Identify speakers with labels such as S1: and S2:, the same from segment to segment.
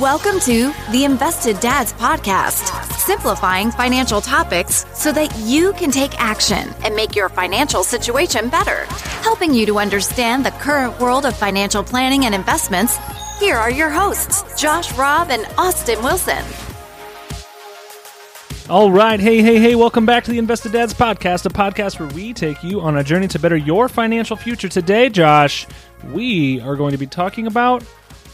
S1: Welcome to the Invested Dads Podcast, simplifying financial topics so that you can take action and make your financial situation better. Helping you to understand the current world of financial planning and investments, here are your hosts, Josh Robb and Austin Wilson.
S2: All right. Hey, hey, hey. Welcome back to the Invested Dads Podcast, a podcast where we take you on a journey to better your financial future. Today, Josh, we are going to be talking about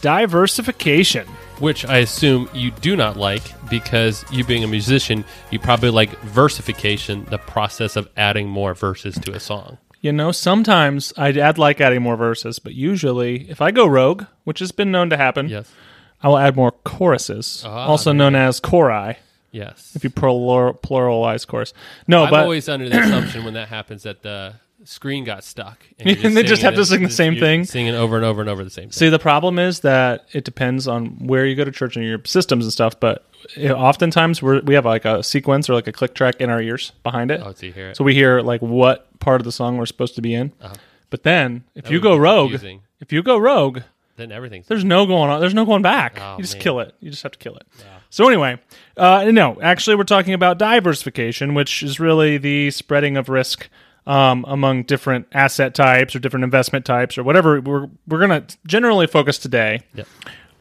S2: diversification.
S3: which I assume you do not like because you being a musician, you probably like versification, the process of adding more verses to a song.
S2: You know, sometimes I'd add like adding more verses, but usually if I go rogue, which has been known to happen,
S3: Yes.
S2: I will add more choruses,
S3: Ah,
S2: also known as chori,
S3: Yes.
S2: if you plur- pluralize chorus. No,
S3: I'm
S2: but
S3: always under the assumption when that happens that the screen got stuck.
S2: And they just have to sing the same thing?
S3: Singing over and over and over the same thing.
S2: See, the problem is that it depends on where you go to church and your systems and stuff. But know, oftentimes we're, we have like a sequence or like a click track in our ears behind it.
S3: Oh, so you hear it.
S2: So we hear like what part of the song we're supposed to be in. But then if you go rogue,
S3: confusing.
S2: if you go rogue,
S3: then everything's
S2: there's no going on. There's no going back.
S3: Oh,
S2: you just
S3: man.
S2: kill it. You just have to kill it. So anyway, uh, no, actually, we're talking about diversification, which is really the spreading of risk um, among different asset types or different investment types or whatever. We're we're going to generally focus today
S3: Yep.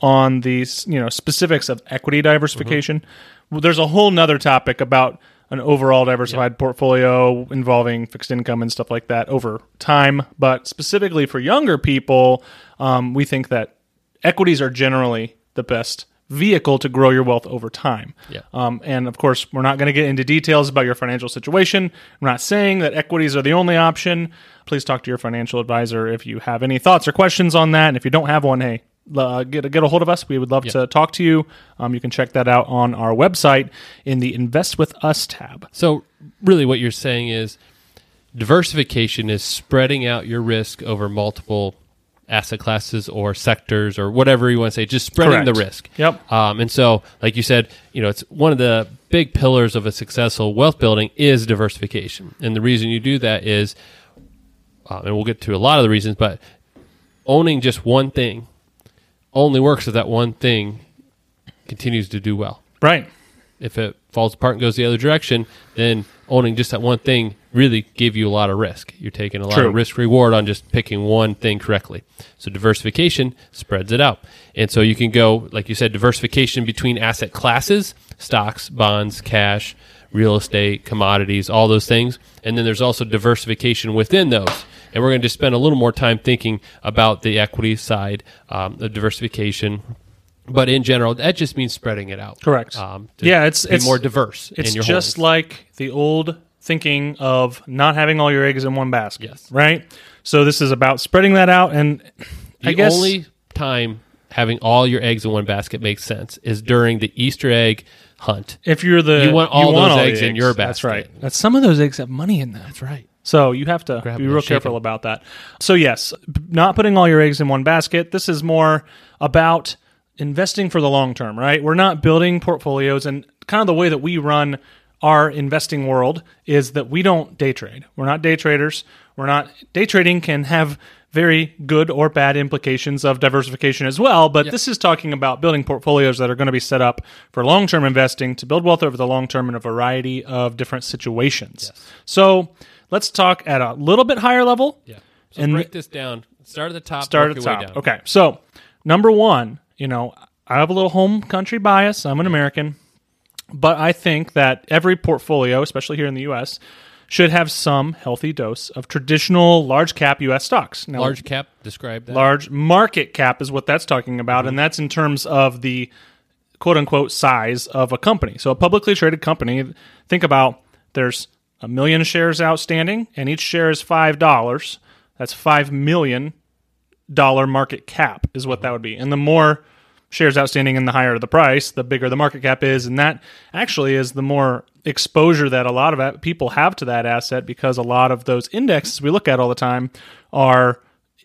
S2: on these you know specifics of equity diversification.
S3: Mm-hmm.
S2: Well, there's a whole nother topic about an overall diversified portfolio involving fixed income and stuff like that over time. But specifically for younger people, um, we think that equities are generally the best vehicle to grow your wealth over time.
S3: Yeah.
S2: Um, and of course, we're not going to get into details about your financial situation. I'm not saying that equities are the only option. Please talk to your financial advisor if you have any thoughts or questions on that. And if you don't have one, hey, uh, get get a hold of us. We would love to talk to you. Um, you can check that out on our website in the Invest with Us tab.
S3: So, really, what you're saying is diversification is spreading out your risk over multiple asset classes or sectors or whatever you want to say, just spreading the risk.
S2: Yep.
S3: Um, and so, like you said, you know, it's one of the big pillars of a successful wealth building is diversification. And the reason you do that is, um, and we'll get to a lot of the reasons, but owning just one thing only works if that one thing continues to do well
S2: Right.
S3: if it falls apart and goes the other direction, then owning just that one thing really give you a lot of risk. You're taking a lot
S2: True.
S3: of risk reward on just picking one thing correctly. So diversification spreads it out. And so you can go, like you said, diversification between asset classes, stocks, bonds, cash, real estate, commodities, all those things. And then there's also diversification within those. And we're going to just spend a little more time thinking about the equity side um, of diversification. But in general, that just means spreading it out.
S2: Correct.
S3: Um,
S2: Yeah, it's- it's-
S3: more diverse.
S2: It's
S3: in your
S2: just
S3: holdings.
S2: like the old thinking of not having all your eggs in one basket.
S3: Yes.
S2: Right? So this is about spreading that out and
S3: the
S2: I guess
S3: only time having all your eggs in one basket makes sense is during the Easter egg hunt.
S2: if you're the
S3: You want all those
S2: the
S3: eggs in your basket.
S2: That's right. That's some of those eggs have money in them.
S3: That's right.
S2: So you have to
S3: Grab
S2: be real careful
S3: it.
S2: about that. So yes, not putting all your eggs in one basket. This is more about investing for the long term, right? We're not building portfolios and kind of the way that we run our investing world is that we don't day trade. We're not day traders. We're not day trading can have very good or bad implications of diversification as well, but this is talking about building portfolios that are going to be set up for long-term investing to build wealth over the long term in a variety of different situations. So, let's talk at a little bit higher level.
S3: Yeah. So
S2: And-
S3: break this down. Start at the top.
S2: Start at the top. Okay. So, number one, you know, I have a little home country bias. I'm an American, but I think that every portfolio, especially here in the U.S., should have some healthy dose of traditional large cap U.S. stocks. Now,
S3: Large cap. Describe that.
S2: large market cap is what that's talking about, and mm-hmm. that's in terms of the quote unquote size of a company. So a publicly traded company, think about there's a million shares outstanding, and each share is five dollars. That's five million dollar market cap is what mm-hmm. that would be. And the more shares outstanding and the higher the price, the bigger the market cap is, and that actually is the more exposure that a lot of people have to that asset because a lot of those indexes we look at all the time are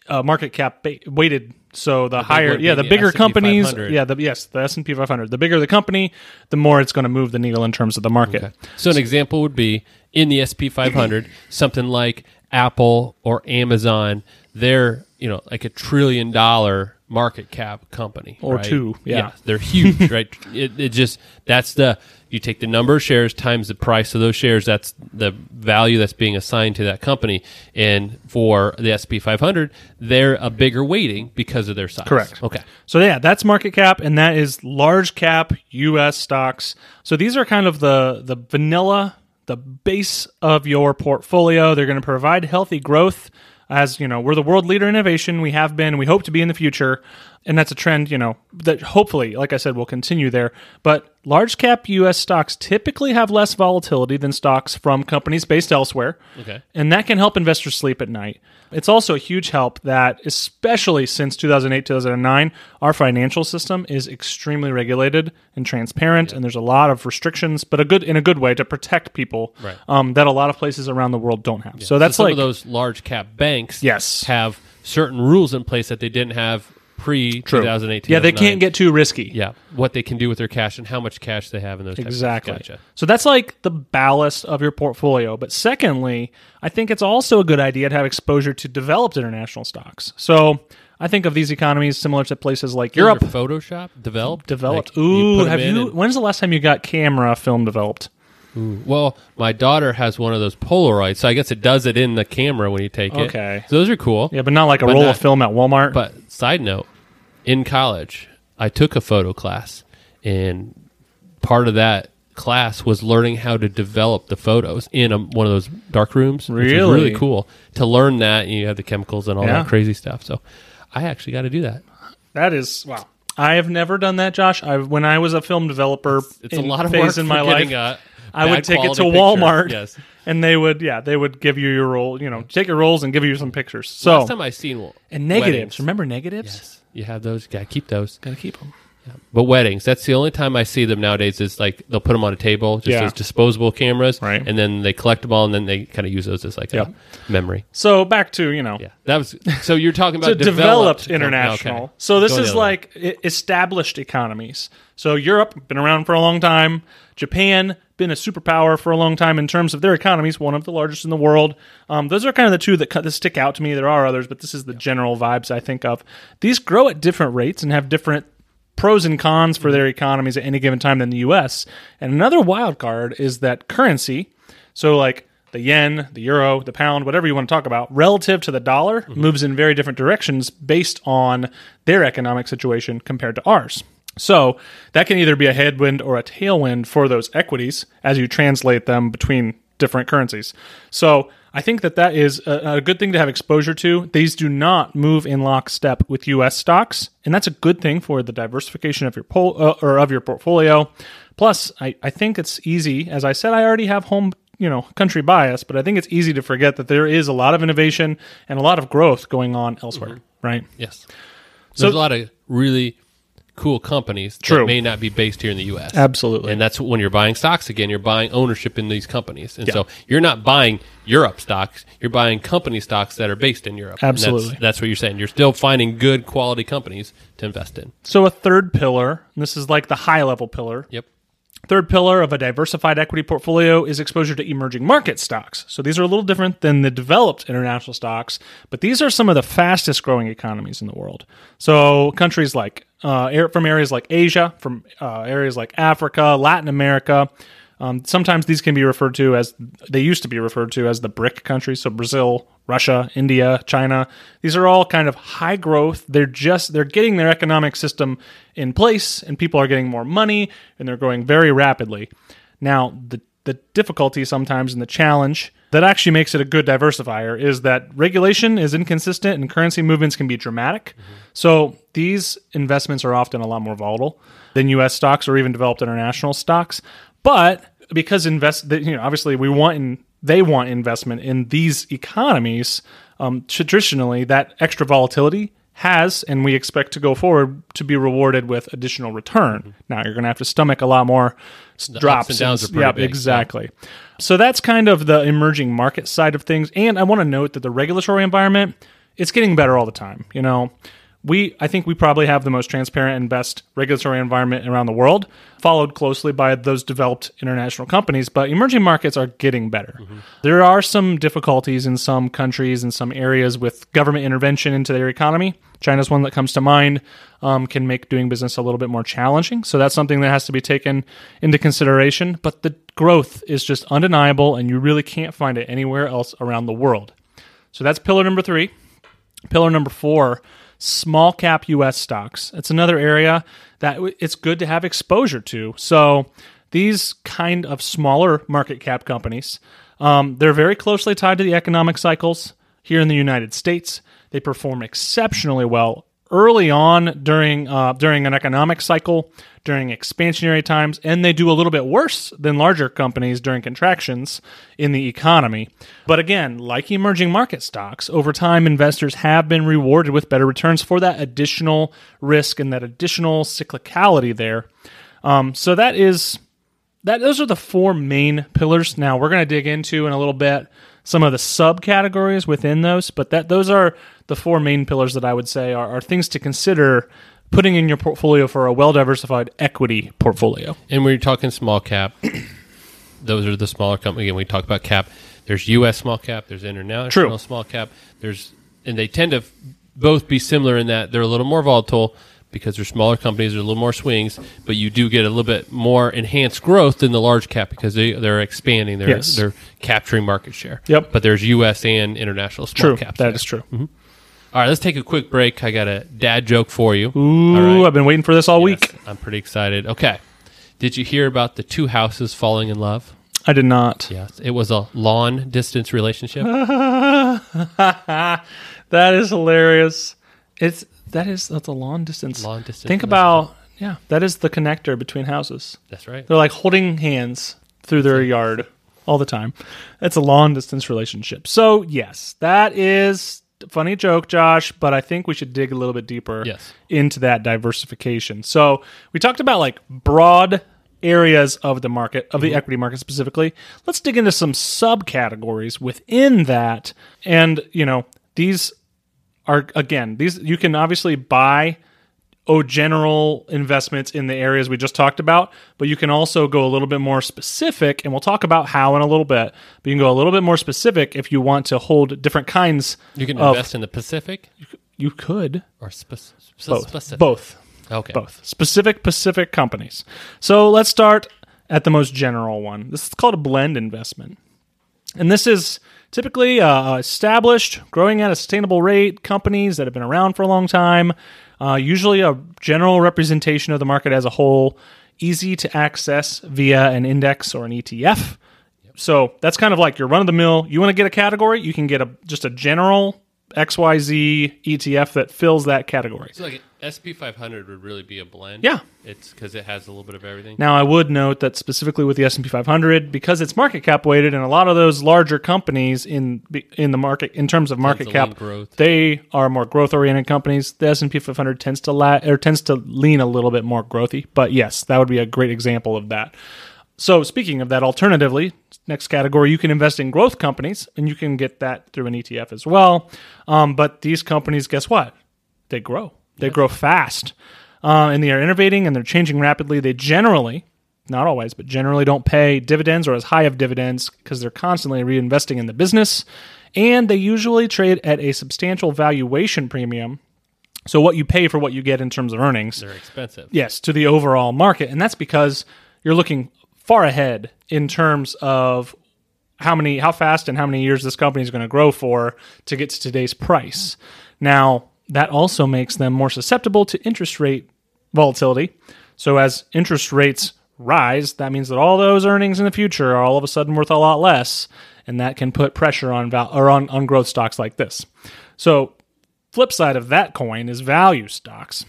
S2: uh, market cap ba- weighted. So the, higher,
S3: one
S2: yeah, the bigger
S3: S&P
S2: companies,
S3: 500.
S2: yeah, the yes, the S and P 500. The bigger the company, the more it's going to move the needle in terms of the market.
S3: So an example would be in the SP 500, something like Apple or Amazon. They're you know like a trillion dollar market cap company
S2: Or
S3: right?
S2: two, yeah.
S3: they're huge, right? It, it just that's the you take the number of shares times the price of those shares. That's the value that's being assigned to that company. And for the SP 500, they're a bigger weighting because of their size.
S2: Correct.
S3: Okay.
S2: So yeah, that's market cap, and that is large cap U.S. stocks. So these are kind of the the vanilla, the base of your portfolio. They're going to provide healthy growth. As you know, we're the world leader in innovation. We have been. We hope to be in the future, and that's a trend. You know that hopefully, like I said, will continue there. But large cap U.S. stocks typically have less volatility than stocks from companies based elsewhere.
S3: Okay.
S2: And that can help investors sleep at night. It's also a huge help that, especially since 2008, 2009, our financial system is extremely regulated and transparent, and there's a lot of restrictions, but a good in a good way to protect people
S3: Right.
S2: um, that a lot of places around the world don't have. So that's
S3: some
S2: like
S3: of those large cap banks
S2: Yes.
S3: have certain rules in place that they didn't have pre
S2: True.
S3: 2008.
S2: Yeah, they can't get too risky.
S3: yeah what they can do with their cash and how much cash they have in those
S2: Exactly.
S3: Gotcha.
S2: So that's like the ballast of your portfolio. But secondly, I think it's also a good idea to have exposure to developed international stocks. So I think of these economies similar to places like Europe.
S3: Your Photoshop developed.
S2: Developed.
S3: Like,
S2: Ooh,
S3: 'em
S2: have you? When's the last time you got camera film developed?
S3: Well, my daughter has one of those Polaroids, so I guess it does it in the camera when you take it.
S2: Okay.
S3: So those are cool.
S2: Yeah, but not like a
S3: But
S2: roll
S3: not-
S2: of film at Walmart.
S3: But side note, in college, I took a photo class, and part of that class was learning how to develop the photos in a, one of those dark rooms. Which
S2: Really?
S3: really cool to learn that. You have the chemicals and all
S2: Yeah.
S3: that crazy stuff. So I actually got to do that.
S2: that is wow. I have never done that, Josh. I when I was a film developer,
S3: It's
S2: in
S3: a lot of
S2: phase
S3: work
S2: in my life. I would take it to
S3: picture.
S2: Walmart,
S3: Yes.
S2: and they would, yeah, they would give you your roll. You know, take your rolls and give you some pictures. So
S3: Last time I seen well,
S2: and negatives.
S3: weddings.
S2: Remember negatives?
S3: Yes, you have those. Got to keep those.
S2: Gotta keep them.
S3: But weddings, that's the only time I see them nowadays. Is like they'll put them on a table, just
S2: Yeah.
S3: as disposable cameras,
S2: Right.
S3: And then they collect them all, and then they kind of use those as like
S2: Yep.
S3: a memory.
S2: So back to you know
S3: Yeah, that was. So you're talking about
S2: developed,
S3: developed,
S2: international.
S3: Okay.
S2: So this
S3: the
S2: is
S3: other way.
S2: like e- established economies. So Europe been around for a long time. Japan been a superpower for a long time in terms of their economies, one of the largest in the world. Um, those are kind of the two that, cut- that stick out to me. There are others, but this is the general vibes I think of. These grow at different rates and have different pros and cons for their economies at any given time than the U.S. And another wild card is that currency. So like the yen, the euro, the pound, whatever you want to talk about, relative to the dollar, mm-hmm. moves in very different directions based on their economic situation compared to ours. So that can either be a headwind or a tailwind for those equities as you translate them between different currencies. So I think that that is a, a good thing to have exposure to. These do not move in lockstep with U.S. stocks, and that's a good thing for the diversification of your pol- uh, or of your portfolio. Plus, I, I think it's easy. As I said, I already have home you know country bias, but I think it's easy to forget that there is a lot of innovation and a lot of growth going on elsewhere. Right?
S3: yes.
S2: So-
S3: There's a lot of really cool companies
S2: True.
S3: that may not be based here in the U.S.
S2: Absolutely.
S3: and that's when you're buying stocks again. You're buying ownership in these companies, and so you're not buying Europe stocks. You're buying company stocks that are based in Europe.
S2: Absolutely.
S3: that's, that's what you're saying. You're still finding good quality companies to invest in.
S2: So a third pillar, and this is like the high level pillar,
S3: Yep.
S2: Third pillar of a diversified equity portfolio is exposure to emerging market stocks. So these are a little different than the developed international stocks, but these are some of the fastest growing economies in the world. So countries like uh, from areas like Asia, from uh, areas like Africa, Latin America. Um, sometimes these can be referred to as they used to be referred to as the BRIC countries. So Brazil, Russia, India, China. These are all kind of high growth. They're just they're getting their economic system in place, and people are getting more money, and they're growing very rapidly. Now the the difficulty sometimes and the challenge that actually makes it a good diversifier is that regulation is inconsistent and currency movements can be dramatic. So these investments are often a lot more volatile than U.S. stocks or even developed international stocks. But because invest, you know, obviously we want in, they want investment in these economies. Um, traditionally, that extra volatility has, and we expect to go forward to be rewarded with additional return. Mm-hmm. Now you're going to have to stomach a lot more s- drops.
S3: and downs are pretty
S2: yeah,
S3: big, yeah.
S2: exactly. So that's kind of the emerging market side of things. And I want to note that the regulatory environment, it's getting better all the time. You know, we I think we probably have the most transparent and best regulatory environment around the world, followed closely by those developed international companies, but emerging markets are getting better. There are some difficulties in some countries and some areas with government intervention into their economy. China's one that comes to mind, um, can make doing business a little bit more challenging. So that's something that has to be taken into consideration. But the growth is just undeniable, and you really can't find it anywhere else around the world. So that's pillar number three. Pillar number four small cap US stocks. It's another area that it's good to have exposure to. So these kind of smaller market cap companies, um, they're very closely tied to the economic cycles here in the United States. They perform exceptionally well early on during uh, during an economic cycle, during expansionary times, and they do a little bit worse than larger companies during contractions in the economy. But again, like emerging market stocks, over time investors have been rewarded with better returns for that additional risk and that additional cyclicality there. Um, so that is that those are the four main pillars. Now we're going to dig into in a little bit some of the subcategories within those, but that those are the four main pillars that I would say are, are things to consider putting in your portfolio for a well diversified equity portfolio.
S3: And when you're talking small cap, those are the smaller companies. Again, we talk about cap. There's U.S. small cap. There's international
S2: True.
S3: small cap. There's and they tend to both be similar in that they're a little more volatile because they're smaller companies. There's a little more swings, but you do get a little bit more enhanced growth than the large cap because they they're expanding. They're
S2: Yes.
S3: they're capturing market share.
S2: Yep.
S3: But there's U.S. and international small
S2: True,
S3: caps.
S2: that
S3: there.
S2: is true. Mm-hmm.
S3: All right, let's take a quick break. I got a dad joke for you.
S2: Ooh,
S3: All right.
S2: I've been waiting for this all week.
S3: I'm pretty excited. Okay. Did you hear about the two houses falling in love?
S2: I did not.
S3: Yes. It was a long distance relationship.
S2: that is hilarious. It's that is that's a long distance.
S3: Long distance
S2: Think about yeah, that is the connector between houses.
S3: That's right.
S2: They're like holding hands through their yard all the time. That's a long distance relationship. So yes, that is funny joke, Josh. But I think we should dig a little bit deeper
S3: Yes.
S2: into that diversification. So we talked about like broad areas of the market of the mm-hmm. equity market specifically let's dig into some subcategories within that and you know these are again these you can obviously buy oh general investments in the areas we just talked about but you can also go a little bit more specific and we'll talk about how in a little bit but you can go a little bit more specific if you want to hold different kinds
S3: You can
S2: of
S3: invest in the Pacific
S2: you could
S3: or spe-
S2: both
S3: specific?
S2: both
S3: Okay.
S2: both specific Pacific companies. So let's start at the most general one. This is called a blend investment, and this is typically uh, established, growing at a sustainable rate companies that have been around for a long time. Uh, usually, a general representation of the market as a whole, easy to access via an index or an ETF. So that's kind of like your run of the mill. You want to get a category, you can get a just a general XYZ ETF that fills that category.
S3: So like SP 500 would really be a blend.
S2: Yeah.
S3: It's because it has a little bit of everything.
S2: Now, I would note that specifically with the S and P 500, because it's market cap weighted, and a lot of those larger companies in in the market, in terms of market cap,
S3: growth.
S2: they are more growth oriented companies. The S and P 500 tends to la- or tends to lean a little bit more growthy. But yes, that would be a great example of that. So, speaking of that, alternatively, next category, you can invest in growth companies, and you can get that through an ETF as well. Um, but these companies, guess what? They grow. They grow fast, uh, and they are innovating and they're changing rapidly. They generally, not always, but generally don't pay dividends or as high of dividends because they're constantly reinvesting in the business, and they usually trade at a substantial valuation premium. So, what you pay for what you get in terms of earnings
S3: They're expensive.
S2: yes to the overall market and that's because you're looking far ahead in terms of how many how fast and how many years this company is going to grow for to get to today's price. Now that also makes them more susceptible to interest rate volatility. So as interest rates rise that means that all those earnings in the future are all of a sudden worth a lot less and that can put pressure on val- or on, on growth stocks like this. So flip side of that coin is value stocks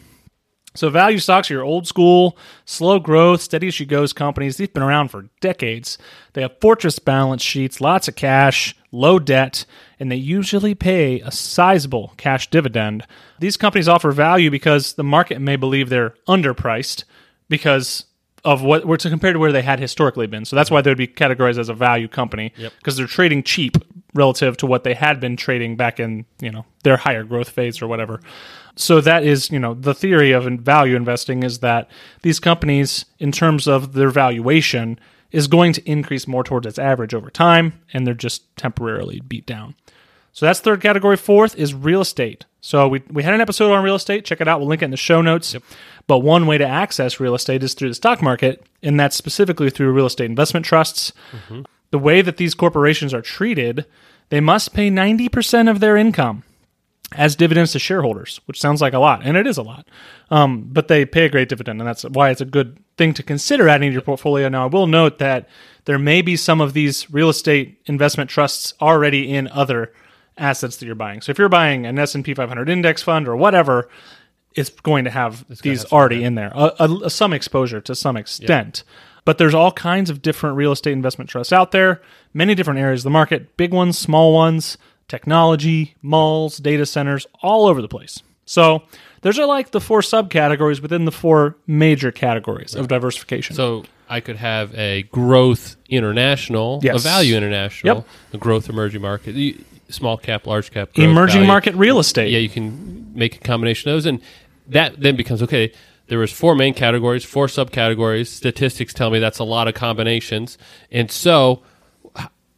S2: so value stocks are your old school, slow growth, steady as she goes companies. They've been around for decades. They have fortress balance sheets, lots of cash, low debt, and they usually pay a sizable cash dividend. These companies offer value because the market may believe they're underpriced because of what were to compare to where they had historically been. So that's why they would be categorized as a value company because they're trading cheap relative to what they had been trading back in, you know, their higher growth phase or whatever. So that is, you know, the theory of value investing is that these companies in terms of their valuation is going to increase more towards its average over time and they're just temporarily beat down. So that's third category. Fourth is real estate. So we, we had an episode on real estate. Check it out. We'll link it in the show notes. But one way to access real estate is through the stock market, and that's specifically through real estate investment trusts. Mm-hmm. The way that these corporations are treated, they must pay 90% of their income as dividends to shareholders, which sounds like a lot, and it is a lot. Um, but they pay a great dividend, and that's why it's a good thing to consider adding to your portfolio. Now, I will note that there may be some of these real estate investment trusts already in other assets that you're buying. So if you're buying an S&P 500 index fund or whatever, it's going to have these already in there, a, a, a- some exposure to some extent. But there's all kinds of different real estate investment trusts out there, many different areas of the market, big ones, small ones, technology, malls, data centers, all over the place. So those are like the four subcategories within the four major categories of diversification.
S3: So I could have a growth international,
S2: Yes.
S3: a value international,
S2: Yep.
S3: a growth emerging market, small cap, large cap, growth,
S2: Emerging
S3: value.
S2: market real estate.
S3: Yeah, you can make a combination of those, and that then becomes okay. There was four main categories, four subcategories. Statistics tell me that's a lot of combinations, and so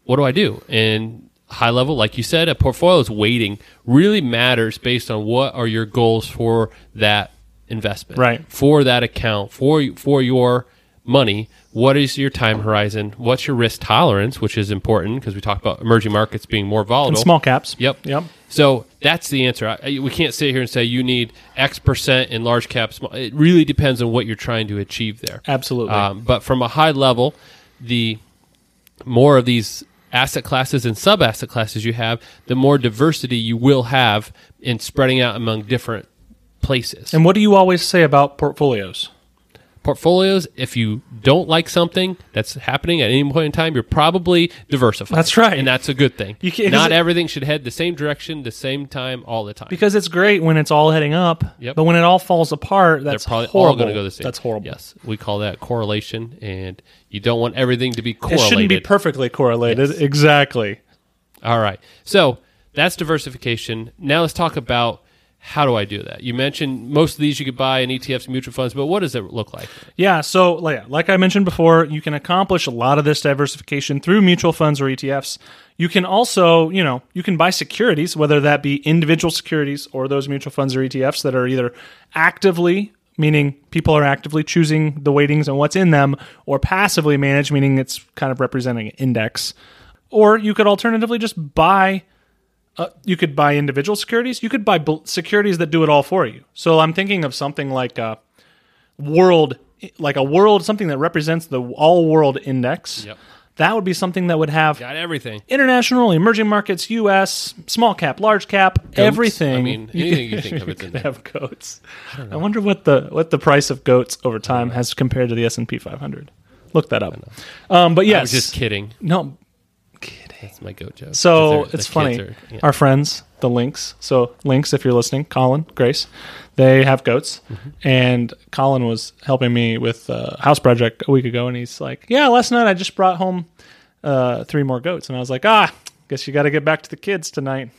S3: what do I do? And high level, like you said, a portfolio's weighting really matters based on what are your goals for that investment,
S2: Right.
S3: For that account, for for your money. What is your time horizon? What's your risk tolerance, which is important because we talked about emerging markets being more volatile.
S2: and small caps.
S3: Yep.
S2: Yep.
S3: So that's the answer. I, I- we can't sit here and say you need X percent in large caps. It really depends on what you're trying to achieve there.
S2: Absolutely.
S3: Um, but from a high level, the more of these asset classes and sub asset classes you have, the more diversity you will have in spreading out among different places.
S2: And what do you always say about portfolios?
S3: Portfolios, if you don't like something that's happening at any point in time, you're probably diversified.
S2: That's right.
S3: and that's a good thing.
S2: You can't-
S3: Not
S2: it-
S3: everything should head the same direction, the same time, all the time.
S2: Because it's great when it's all heading up,
S3: Yep.
S2: but when it all falls apart,
S3: They're
S2: that's
S3: probably
S2: horrible.
S3: all going to go the same.
S2: That's horrible.
S3: Yes, we call that correlation, and you don't want everything to be correlated.
S2: It shouldn't be perfectly correlated.
S3: Yes.
S2: Exactly.
S3: all right, so that's diversification. Now let's talk about how do I do that. You mentioned most of these you could buy in ETFs and mutual funds, but what does it look like?
S2: Yeah, so like, like I mentioned before, you can accomplish a lot of this diversification through mutual funds or ETFs. You can also, you know, you can buy securities, whether that be individual securities or those mutual funds or ETFs that are either actively, meaning people are actively choosing the weightings and what's in them, or passively managed, meaning it's kind of representing an index. Or you could alternatively just buy uh, you could buy individual securities. You could buy bl- securities that do it all for you. So I'm thinking of something like a world, like a world, something that represents the all world index.
S3: Yep.
S2: That would be something that would have
S3: Got everything.
S2: international, emerging markets, U.S., small cap, large cap, everything.
S3: I mean, anything you think of in
S2: could have goats. I, wonder what the what the price of goats over time has compared to the S and P 500. Look that up. Um, but
S3: I
S2: yes,
S3: was just kidding.
S2: no,
S3: That's my goat joke.
S2: so it's funny.
S3: are- yeah.
S2: Our friends, the Links. So Links, if you're listening, Colin, Grace, they have goats,
S3: Mm-hmm.
S2: and Colin was helping me with a house project a week ago, and he's like, "Yeah, last night I just brought home uh, three more goats," and I was like, "Ah, guess you got to get back to the kids tonight."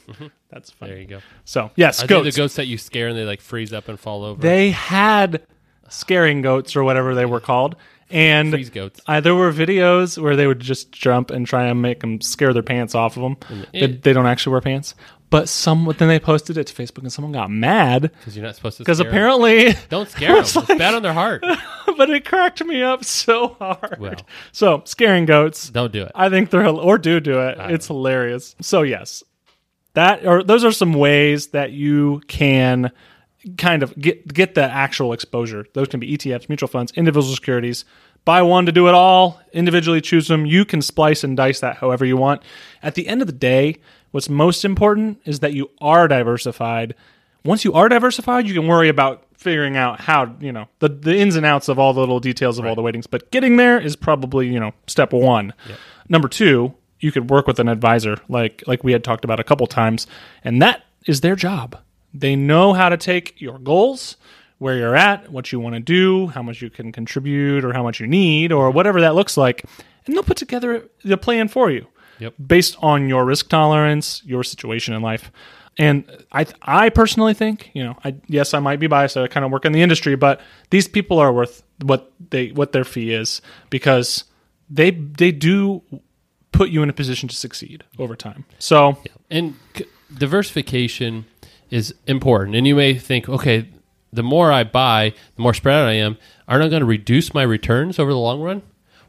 S2: That's funny.
S3: Mm-hmm. there you go.
S2: So yes,
S3: Are
S2: goats.
S3: the goats that you scare and they like freeze up and fall over?
S2: They had scaring goats or whatever they were called, and
S3: freeze goats.
S2: I, there were videos where they would just jump and try and make them scare their pants off of them. They, they don't actually wear pants, but some then they posted it to Facebook and someone got mad
S3: Because you're not supposed to.
S2: because
S3: scare 'em.
S2: apparently,
S3: don't scare them.
S2: It's
S3: It's,
S2: like-
S3: bad on their heart.
S2: but it cracked me up so hard.
S3: Well.
S2: so scaring goats,
S3: Don't do it.
S2: I think they're or do do it. It's hilarious. So yes, that or those are some ways that you can kind of get get the actual exposure. Those can be ETFs, mutual funds, individual securities. Buy one to do it all. Individually choose them. You can splice and dice that however you want. At the end of the day, what's most important is that you are diversified. Once you are diversified, you can worry about figuring out how you know the the ins and outs of all the little details of all the weightings. But getting there is probably you know step one. Number two, you could work with an advisor, like like we had talked about a couple times, and that is their job. They know how to take your goals, where you're at, what you want to do, how much you can contribute, or how much you need, or whatever that looks like, and they'll put together the plan for you.
S3: Yep.
S2: based on your risk tolerance, your situation in life. And I, I personally think, you know, I yes, I might be biased. I kind of work in the industry, but these people are worth what they what their fee is because they they do put you in a position to succeed over time. So
S3: And c- diversification is important. And you may think, okay, the more I buy, the more spread out I am. Aren't I going to reduce my returns over the long run?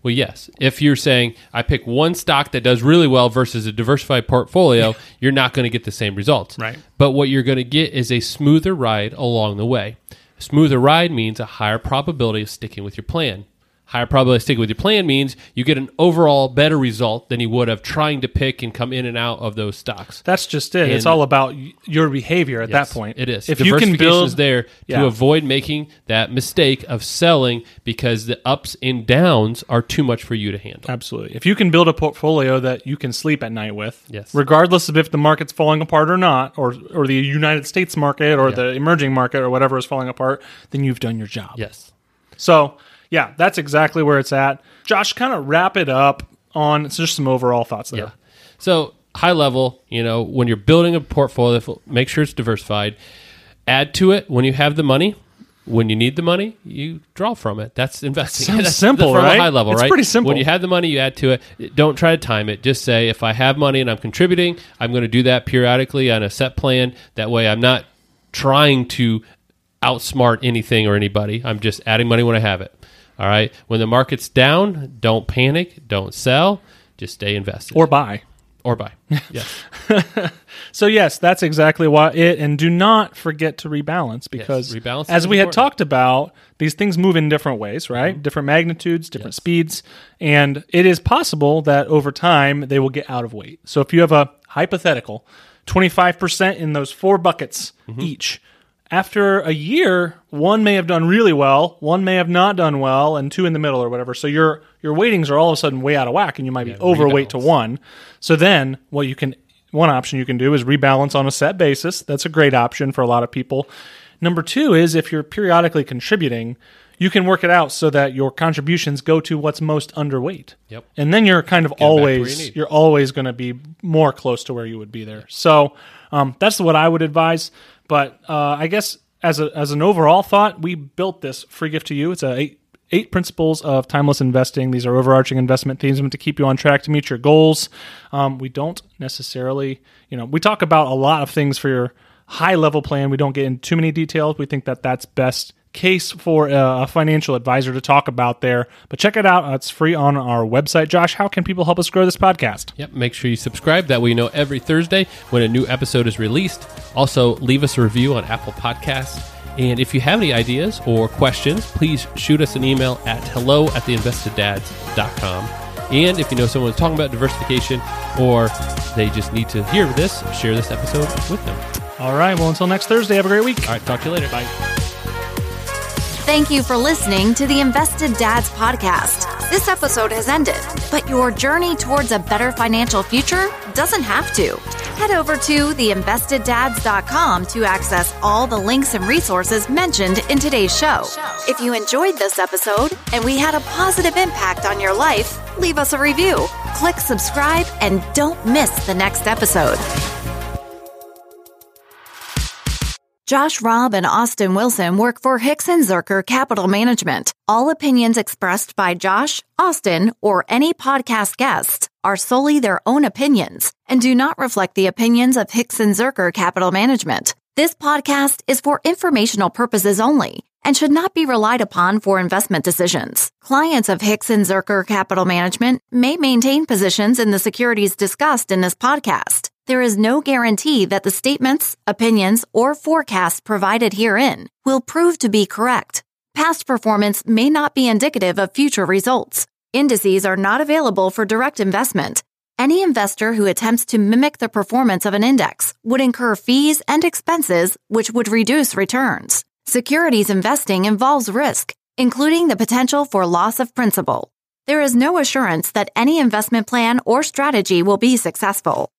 S3: Well, yes. If you're saying I pick one stock that does really well versus a diversified portfolio, you're not going to get the same results.
S2: Right.
S3: But what you're going to get is a smoother ride along the way. A smoother ride means a higher probability of sticking with your plan. Higher probability with your plan means you get an overall better result than you would have trying to pick and come in and out of those stocks.
S2: that's just it. it's all about y- your behavior at
S3: Yes,
S2: that point.
S3: It is.
S2: If you can build
S3: is there to
S2: Yeah.
S3: avoid making that mistake of selling because the ups and downs are too much for you to handle.
S2: Absolutely. If you can build a portfolio that you can sleep at night with,
S3: Yes.
S2: regardless of if the market's falling apart or not, or or the United States market or
S3: Yeah.
S2: the emerging market or whatever is falling apart, then you've done your job.
S3: Yes.
S2: So yeah, that's exactly where it's at. Josh, kind of wrap it up on just some overall thoughts there.
S3: Yeah. So high level, you know, when you're building a portfolio, make sure it's diversified. Add to it when you have the money. When you need the money, you draw from it. That's investing.
S2: Sounds
S3: That's
S2: simple,
S3: from
S2: right?
S3: a high level,
S2: It's
S3: right?
S2: pretty simple.
S3: When you have the money, you add to it. Don't try to time it. Just say, if I have money and I'm contributing, I'm going to do that periodically on a set plan. That way, I'm not trying to outsmart anything or anybody. I'm just adding money when I have it. All right. When the market's down, don't panic. Don't sell. Just stay invested
S2: Or buy.
S3: or buy. Yes.
S2: So yes, that's exactly why it. And do not forget to rebalance because,
S3: rebalance
S2: as we had talked about, these things move in different ways, right? Mm-hmm. Different magnitudes, different speeds, and it is possible that over time they will get out of weight. So if you have a hypothetical, twenty five percent in those four buckets mm-hmm. each. After a year, one may have done really well, one may have not done well, and two in the middle or whatever. So your your weightings are all of a sudden way out of whack, and you might be overweight to one. So then, what you can one option you can do is rebalance on a set basis. That's a great option for a lot of people. Number two is if you're periodically contributing, you can work it out so that your contributions go to what's most underweight.
S3: Yep.
S2: And then you're kind of
S3: to you
S2: always you're always going to be more close to where you would be there. So um, that's what I would advise. But uh, I guess as a as an overall thought, we built this free gift to you. It's a eight, eight principles of timeless investing. These are overarching investment themes meant to keep you on track to meet your goals. Um, we don't necessarily, you know, we talk about a lot of things for your high level plan. We don't get into too many details. We think that that's best case for a, a financial advisor to talk about there. But check it out. It's free on our website. Josh, how can people help us grow this podcast?
S3: Yep. Make sure you subscribe. That way you know every Thursday when a new episode is released. Also, leave us a review on Apple Podcasts. And if you have any ideas or questions, please shoot us an email at hello at theinvesteddads.com. And if you know someone who's talking about diversification or they just need to hear this, share this episode with them.
S2: All right. Well, until next Thursday, have a great week.
S3: All right. Talk to you later. Bye.
S1: Thank you for listening to the Invested Dads podcast. This episode has ended, but your journey towards a better financial future doesn't have to. Head over to theinvesteddads.com to access all the links and resources mentioned in today's show. If you enjoyed this episode and we had a positive impact on your life, leave us a review, click subscribe, and don't miss the next episode. Josh Robb and Austin Wilson work for Hixon Zuercher Capital Management. All opinions expressed by Josh, Austin, or any podcast guests are solely their own opinions and do not reflect the opinions of Hixon Zuercher Capital Management. This podcast is for informational purposes only and should not be relied upon for investment decisions. Clients of Hixon Zuercher Capital Management may maintain positions in the securities discussed in this podcast. There is no guarantee that the statements, opinions, or forecasts provided herein will prove to be correct. Past performance may not be indicative of future results. Indices are not available for direct investment. Any investor who attempts to mimic the performance of an index would incur fees and expenses which would reduce returns. Securities investing involves risk, including the potential for loss of principal. There is no assurance that any investment plan or strategy will be successful.